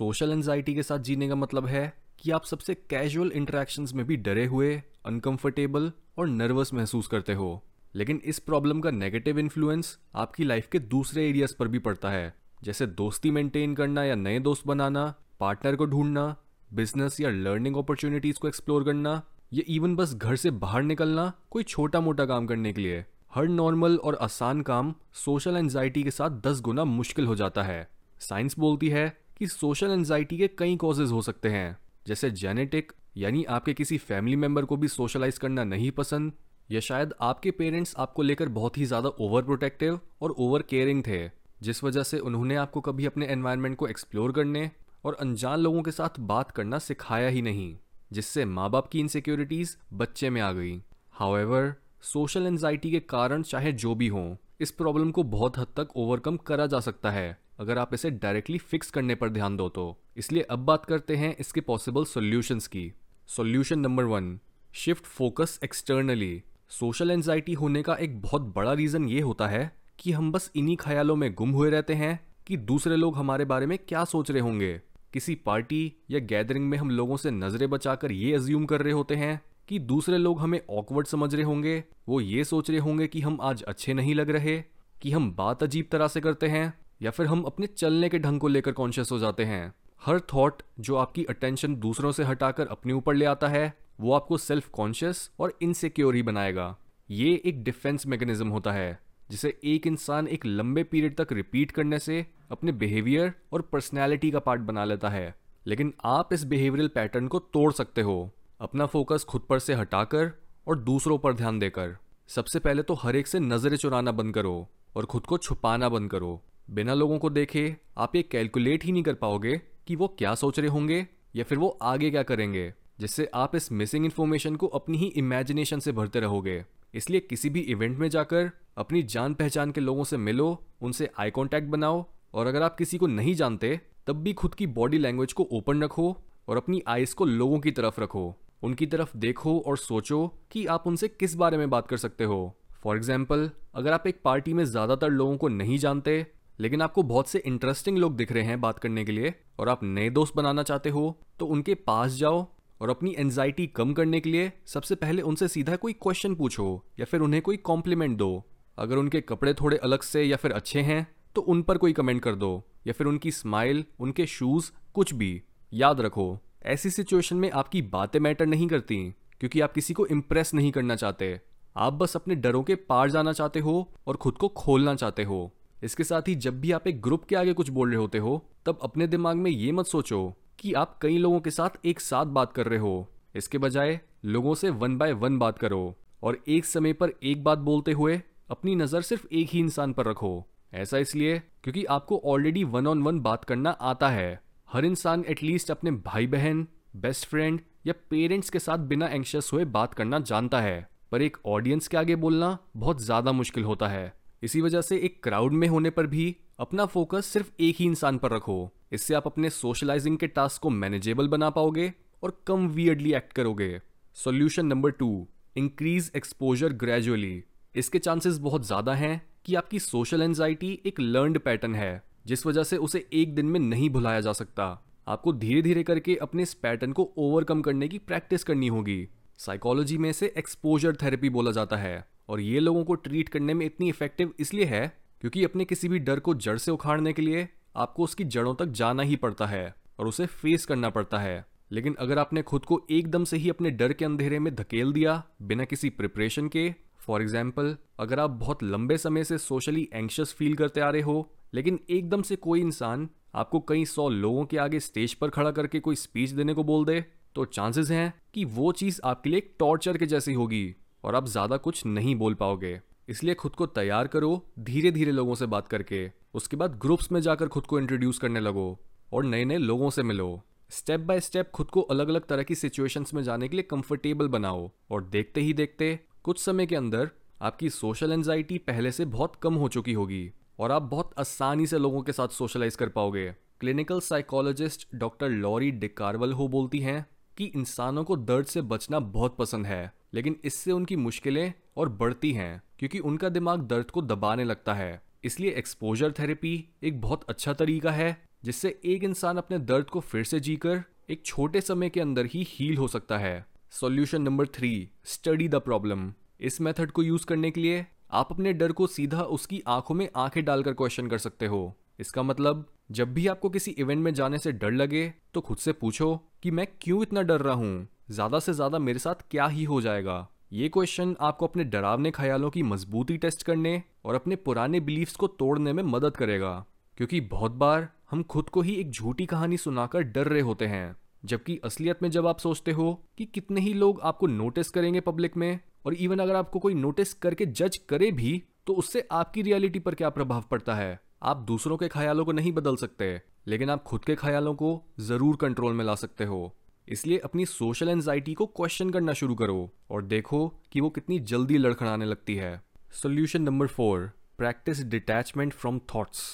Social anxiety के साथ जीने का मतलब है कि आप सबसे कैजुअल इंटरेक्शंस में भी डरे हुए अनकंफर्टेबल और नर्वस महसूस करते हो। लेकिन इस प्रॉब्लम का नेगेटिव इन्फ्लुएंस आपकी लाइफ के दूसरे एरियाज़ पर भी पड़ता है। जैसे दोस्ती मेंटेन करना या नए दोस्त बनाना पार्टनर को ढूंढना बिज़नेस या लर्निंग अपॉर्चुनिटीज़ को एक्सप्लोर करना, या इवन बस घर से बाहर निकलना, कोई छोटा मोटा काम करने के लिए। हर नॉर्मल और आसान काम सोशल एंजाइटी के साथ दस गुना मुश्किल हो जाता है। साइंस बोलती है कि सोशल एंजाइटी के कई कॉजेज हो सकते हैं। जैसे जेनेटिक यानी आपके किसी फैमिली मेंबर को भी सोशलाइज करना नहीं पसंद, या शायद आपके पेरेंट्स आपको लेकर बहुत ही ज़्यादा ओवर प्रोटेक्टिव और ओवर केयरिंग थे, जिस वजह से उन्होंने आपको कभी अपने एनवायरनमेंट को एक्सप्लोर करने और अनजान लोगों के साथ बात करना सिखाया ही नहीं, जिससे माँ बाप की इनसिक्योरिटीज़ बच्चे में आ गई। हाउएवर सोशल एंजाइटी के कारण चाहे जो भी हों इस प्रॉब्लम को बहुत हद तक ओवरकम करा जा सकता है। अगर आप इसे डायरेक्टली फिक्स करने पर ध्यान दो तो। इसलिए अब बात करते हैं इसके पॉसिबल सॉल्यूशंस की। Solution number one shift focus externally social anxiety होने का एक बहुत बड़ा रीज़न ये होता है कि हम बस इन्हीं ख्यालों में गुम हुए रहते हैं कि दूसरे लोग हमारे बारे में क्या सोच रहे होंगे। किसी पार्टी या गैदरिंग में हम लोगों से नज़रें बचाकर ये अज्यूम कर रहे होते हैं कि दूसरे लोग हमें ऑकवर्ड समझ रहे होंगे, वो ये सोच रहे होंगे कि हम आज अच्छे नहीं लग रहे, कि हम बात अजीब तरह से करते हैं, या फिर हम अपने चलने के ढंग को लेकर कॉन्शियस हो जाते हैं। हर थॉट जो आपकी अटेंशन दूसरों से हटाकर अपने ऊपर ले आता है, वो आपको सेल्फ कॉन्शियस और इनसिक्योर ही बनाएगा। ये एक डिफेंस मैकेनिज्म होता है, जिसे एक इंसान एक लंबे पीरियड तक रिपीट करने से अपने बिहेवियर और पर्सनैलिटी का पार्ट बना लेता है। लेकिन आप इस बिहेवियरल पैटर्न को तोड़ सकते हो। अपना फोकस खुद पर से हटाकर और दूसरों पर ध्यान देकर। सबसे पहले तो हर एक से नज़रें चुराना बंद करो और खुद को छुपाना बंद करो। बिना लोगों को देखे आप ये कैलकुलेट ही नहीं कर पाओगे कि वो क्या सोच रहे होंगे या फिर वो आगे क्या करेंगे, जिससे आप इस मिसिंग इन्फॉर्मेशन को अपनी ही इमेजिनेशन से भरते रहोगे। इसलिए किसी भी इवेंट में जाकर अपनी जान पहचान के लोगों से मिलो, उनसे आई कांटेक्ट बनाओ और अगर आप किसी को नहीं जानते, तब भी खुद की बॉडी लैंग्वेज को ओपन रखो और अपनी आइज़ को लोगों की तरफ़ रखो। उनकी तरफ़ देखो और सोचो कि आप उनसे किस बारे में बात कर सकते हो। फॉर एग्ज़ाम्पल अगर आप एक पार्टी में ज़्यादातर लोगों को नहीं जानते, लेकिन आपको बहुत से इंटरेस्टिंग लोग दिख रहे हैं बात करने के लिए, और आप नए दोस्त बनाना चाहते हो तो उनके पास जाओ और अपनी एनजाइटी कम करने के लिए सबसे पहले उनसे सीधा कोई क्वेश्चन पूछो, या फिर उन्हें कोई कॉम्प्लीमेंट दो। अगर उनके कपड़े थोड़े अलग से या फिर अच्छे हैं तो उन पर कोई कमेंट कर दो, या फिर उनकी स्माइल उनके शूज़ कुछ भी। याद रखो ऐसी सिचुएशन में आपकी बातें मैटर नहीं करती, क्योंकि आप किसी को इम्प्रेस नहीं करना चाहते। आप बस अपने डरों के पार जाना चाहते हो और खुद को खोलना चाहते हो। इसके साथ ही जब भी आप एक ग्रुप के आगे कुछ बोल रहे होते हो, तब अपने दिमाग में ये मत सोचो कि आप कई लोगों के साथ एक साथ बात कर रहे हो। इसके बजाय, लोगों से वन बाय वन बात करो और एक समय पर एक बात बोलते हुए अपनी नज़र सिर्फ़ एक ही इंसान पर रखो। ऐसा इसलिए क्योंकि आपको ऑलरेडी वन ऑन वन बात करना आता है। हर इंसान एटलीस्ट अपने भाई बहन बेस्ट फ्रेंड या पेरेंट्स के साथ बिना एंशियस हुए बात करना जानता है। पर एक ऑडियंस के आगे बोलना बहुत ज़्यादा मुश्किल होता है। इसी वजह से एक क्राउड में होने पर भी अपना फोकस सिर्फ़ एक ही इंसान पर रखो। इससे आप अपने सोशलाइजिंग के टास्क को मैनेजेबल बना पाओगे और कम वियर्डली एक्ट करोगे। Solution number two increase exposure gradually इसके चांसेस बहुत ज़्यादा हैं कि आपकी सोशल एंजाइटी एक लर्नड पैटर्न है। जिस वजह से उसे एक दिन में नहीं भुलाया जा सकता। आपको धीरे धीरे करके अपने इस पैटर्न को ओवरकम करने की प्रैक्टिस करनी होगी। साइकोलॉजी में इसे एक्सपोजर थेरेपी बोला जाता है और ये लोगों को ट्रीट करने में इतनी इफ़ेक्टिव इसलिए है क्योंकि अपने किसी भी डर को जड़ से उखाड़ने के लिए आपको उसकी जड़ों तक जाना ही पड़ता है और उसे फेस करना पड़ता है। लेकिन अगर आपने खुद को एकदम से ही अपने डर के अंधेरे में धकेल दिया बिना किसी प्रिपरेशन के फॉर एग्ज़ाम्पल अगर आप बहुत लंबे समय से सोशली एंशियस फील करते आ रहे हो लेकिन एकदम से कोई इंसान आपको कई सौ लोगों के आगे स्टेज पर खड़ा करके कोई स्पीच देने को बोल दे तो चांसेस हैं कि वो चीज़ आपके लिए टॉर्चर के जैसी होगी और आप ज़्यादा कुछ नहीं बोल पाओगे। इसलिए खुद को तैयार करो धीरे धीरे लोगों से बात करके। उसके बाद ग्रुप्स में जाकर खुद को इंट्रोड्यूस करने लगो और नए नए लोगों से मिलो। स्टेप बाय स्टेप खुद को अलग अलग तरह की सिचुएशंस में जाने के लिए कंफर्टेबल बनाओ और देखते ही देखते कुछ समय के अंदर आपकी सोशल एंजाइटी पहले से बहुत कम हो चुकी होगी। और आप बहुत आसानी से लोगों के साथ सोशलाइज कर पाओगे। क्लिनिकल साइकोलॉजिस्ट डॉक्टर लॉरी डिकारवल हो बोलती हैं कि इंसानों को दर्द से बचना बहुत पसंद है, लेकिन इससे उनकी मुश्किलें और बढ़ती हैं, क्योंकि उनका दिमाग दर्द को दबाने लगता है। इसलिए एक्सपोजर थेरेपी एक बहुत अच्छा तरीका है, जिससे एक इंसान अपने दर्द को फिर से जीकर एक छोटे समय के अंदर ही हील हो सकता है। Solution number three study the problem इस मेथड को यूज़ करने के लिए आप अपने डर को सीधा उसकी आँखों में आँखें डालकर क्वेश्चन कर सकते हो। इसका मतलब जब भी आपको किसी इवेंट में जाने से डर लगे तो खुद से पूछो कि मैं क्यों इतना डर रहा हूँ? ज़्यादा से ज़्यादा मेरे साथ क्या ही हो जाएगा? ये क्वेश्चन आपको अपने डरावने ख्यालों की मजबूती टेस्ट करने और अपने पुराने बिलीफ्स को तोड़ने में मदद करेगा। क्योंकि बहुत बार, हम खुद को ही एक झूठी कहानी सुनाकर डर रहे होते हैं। जबकि असलियत में जब आप सोचते हो कि कितने ही लोग आपको नोटिस करेंगे पब्लिक में और इवन अगर आपको कोई नोटिस करके जज करे भी तो उससे आपकी रियलिटी पर क्या प्रभाव पड़ता है? आप दूसरों के ख्यालों को नहीं बदल सकते, लेकिन आप खुद के ख्यालों को ज़रूर कंट्रोल में ला सकते हो। इसलिए अपनी सोशल एंजाइटी को क्वेश्चन करना शुरू करो और देखो कि वो कितनी जल्दी लड़खड़ाने लगती है। Solution number four practice detachment from thoughts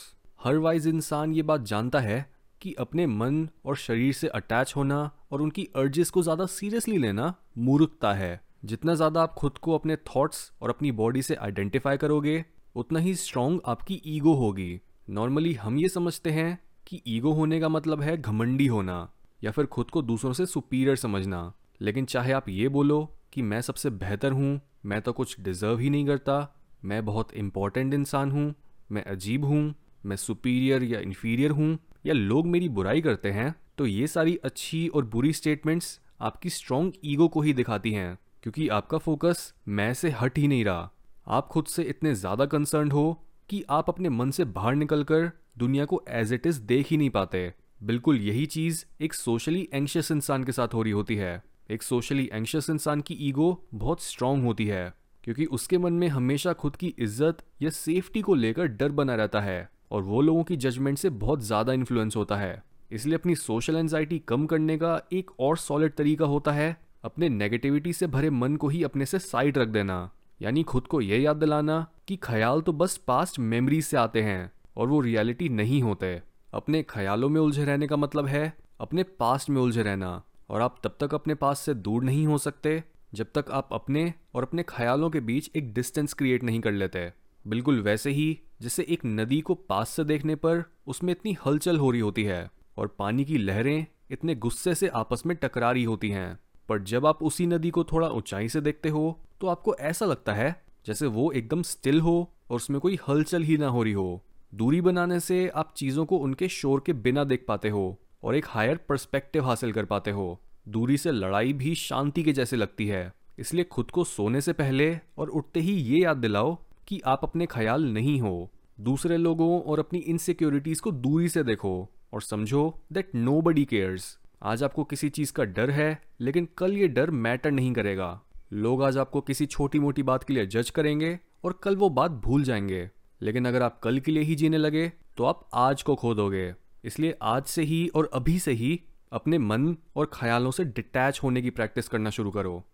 her wise इंसान ये बात जानता है कि अपने मन और शरीर से अटैच होना और उनकी अर्जेस को ज़्यादा सीरियसली लेना मूर्खता है। जितना ज़्यादा आप खुद को अपने थॉट्स और अपनी बॉडी से आइडेंटिफाई करोगे, उतना ही स्ट्रांग आपकी ईगो होगी। नॉर्मली हम ये समझते हैं कि ईगो होने का मतलब है घमंडी होना, या फिर खुद को दूसरों से सुपीरियर समझना। लेकिन चाहे आप ये बोलो कि मैं सबसे बेहतर हूँ, मैं तो कुछ डिजर्व ही नहीं करता, मैं बहुत इंपॉर्टेंट इंसान हूँ, मैं अजीब हूँ, मैं सुपीरियर या इन्फीरियर हूँ, या लोग मेरी बुराई करते हैं तो ये सारी अच्छी और बुरी स्टेटमेंट्स आपकी स्ट्रॉन्ग ईगो को ही दिखाती हैं। क्योंकि आपका फोकस मैं से हट ही नहीं रहा। आप खुद से इतने ज़्यादा कंसर्न हो कि आप अपने मन से बाहर निकलकर दुनिया को एज इट इज़ देख ही नहीं पाते। बिल्कुल यही चीज़ एक सोशली एंशियस इंसान के साथ हो रही होती है। एक सोशली एंशियस इंसान की ईगो बहुत स्ट्रांग होती है, क्योंकि उसके मन में हमेशा खुद की इज़्ज़त या सेफ्टी को लेकर डर बना रहता है और वो लोगों की जजमेंट से बहुत ज़्यादा इन्फ्लुएंस होता है। इसलिए अपनी सोशल एंजाइटी कम करने का एक और सॉलिड तरीका होता है अपने नेगेटिविटी से भरे मन को ही अपने से साइड रख देना। यानी खुद को यह याद दिलाना कि ख्याल तो बस पास्ट मेमोरीज से आते हैं और वो रियलिटी नहीं होते। अपने ख्यालों में उलझे रहने का मतलब है अपने पास्ट में उलझे रहना और आप तब तक अपने पास से दूर नहीं हो सकते जब तक आप अपने और अपने ख्यालों के बीच एक डिस्टेंस क्रिएट नहीं कर लेते। बिल्कुल वैसे ही जैसे एक नदी को पास से देखने पर उसमें इतनी हलचल हो रही होती है और पानी की लहरें इतने गुस्से से आपस में टकरा रही होती हैं। पर जब आप उसी नदी को थोड़ा ऊंचाई से देखते हो तो आपको ऐसा लगता है जैसे वो एकदम स्टिल हो और उसमें कोई हलचल ही ना हो रही हो। दूरी बनाने से आप चीज़ों को उनके शोर के बिना देख पाते हो और एक हायर पर्सपेक्टिव हासिल कर पाते हो। दूरी से लड़ाई भी शांति के जैसे लगती है। इसलिए खुद को सोने से पहले और उठते ही ये याद दिलाओ कि आप अपने ख्याल नहीं हो। दूसरे लोगों और अपनी इनसिक्योरिटीज को दूरी से देखो और समझो दैट नो बडी केयर्स आज आपको किसी चीज़ का डर है, लेकिन कल ये डर मैटर नहीं करेगा। लोग आज आपको किसी छोटी मोटी बात के लिए जज करेंगे और कल वो बात भूल जाएँगे। लेकिन अगर आप कल के लिए ही जीने लगे तो आप आज को खो दोगे। इसलिए आज से ही और अभी से ही अपने मन और ख्यालों से डिटैच होने की प्रैक्टिस करना शुरू करो।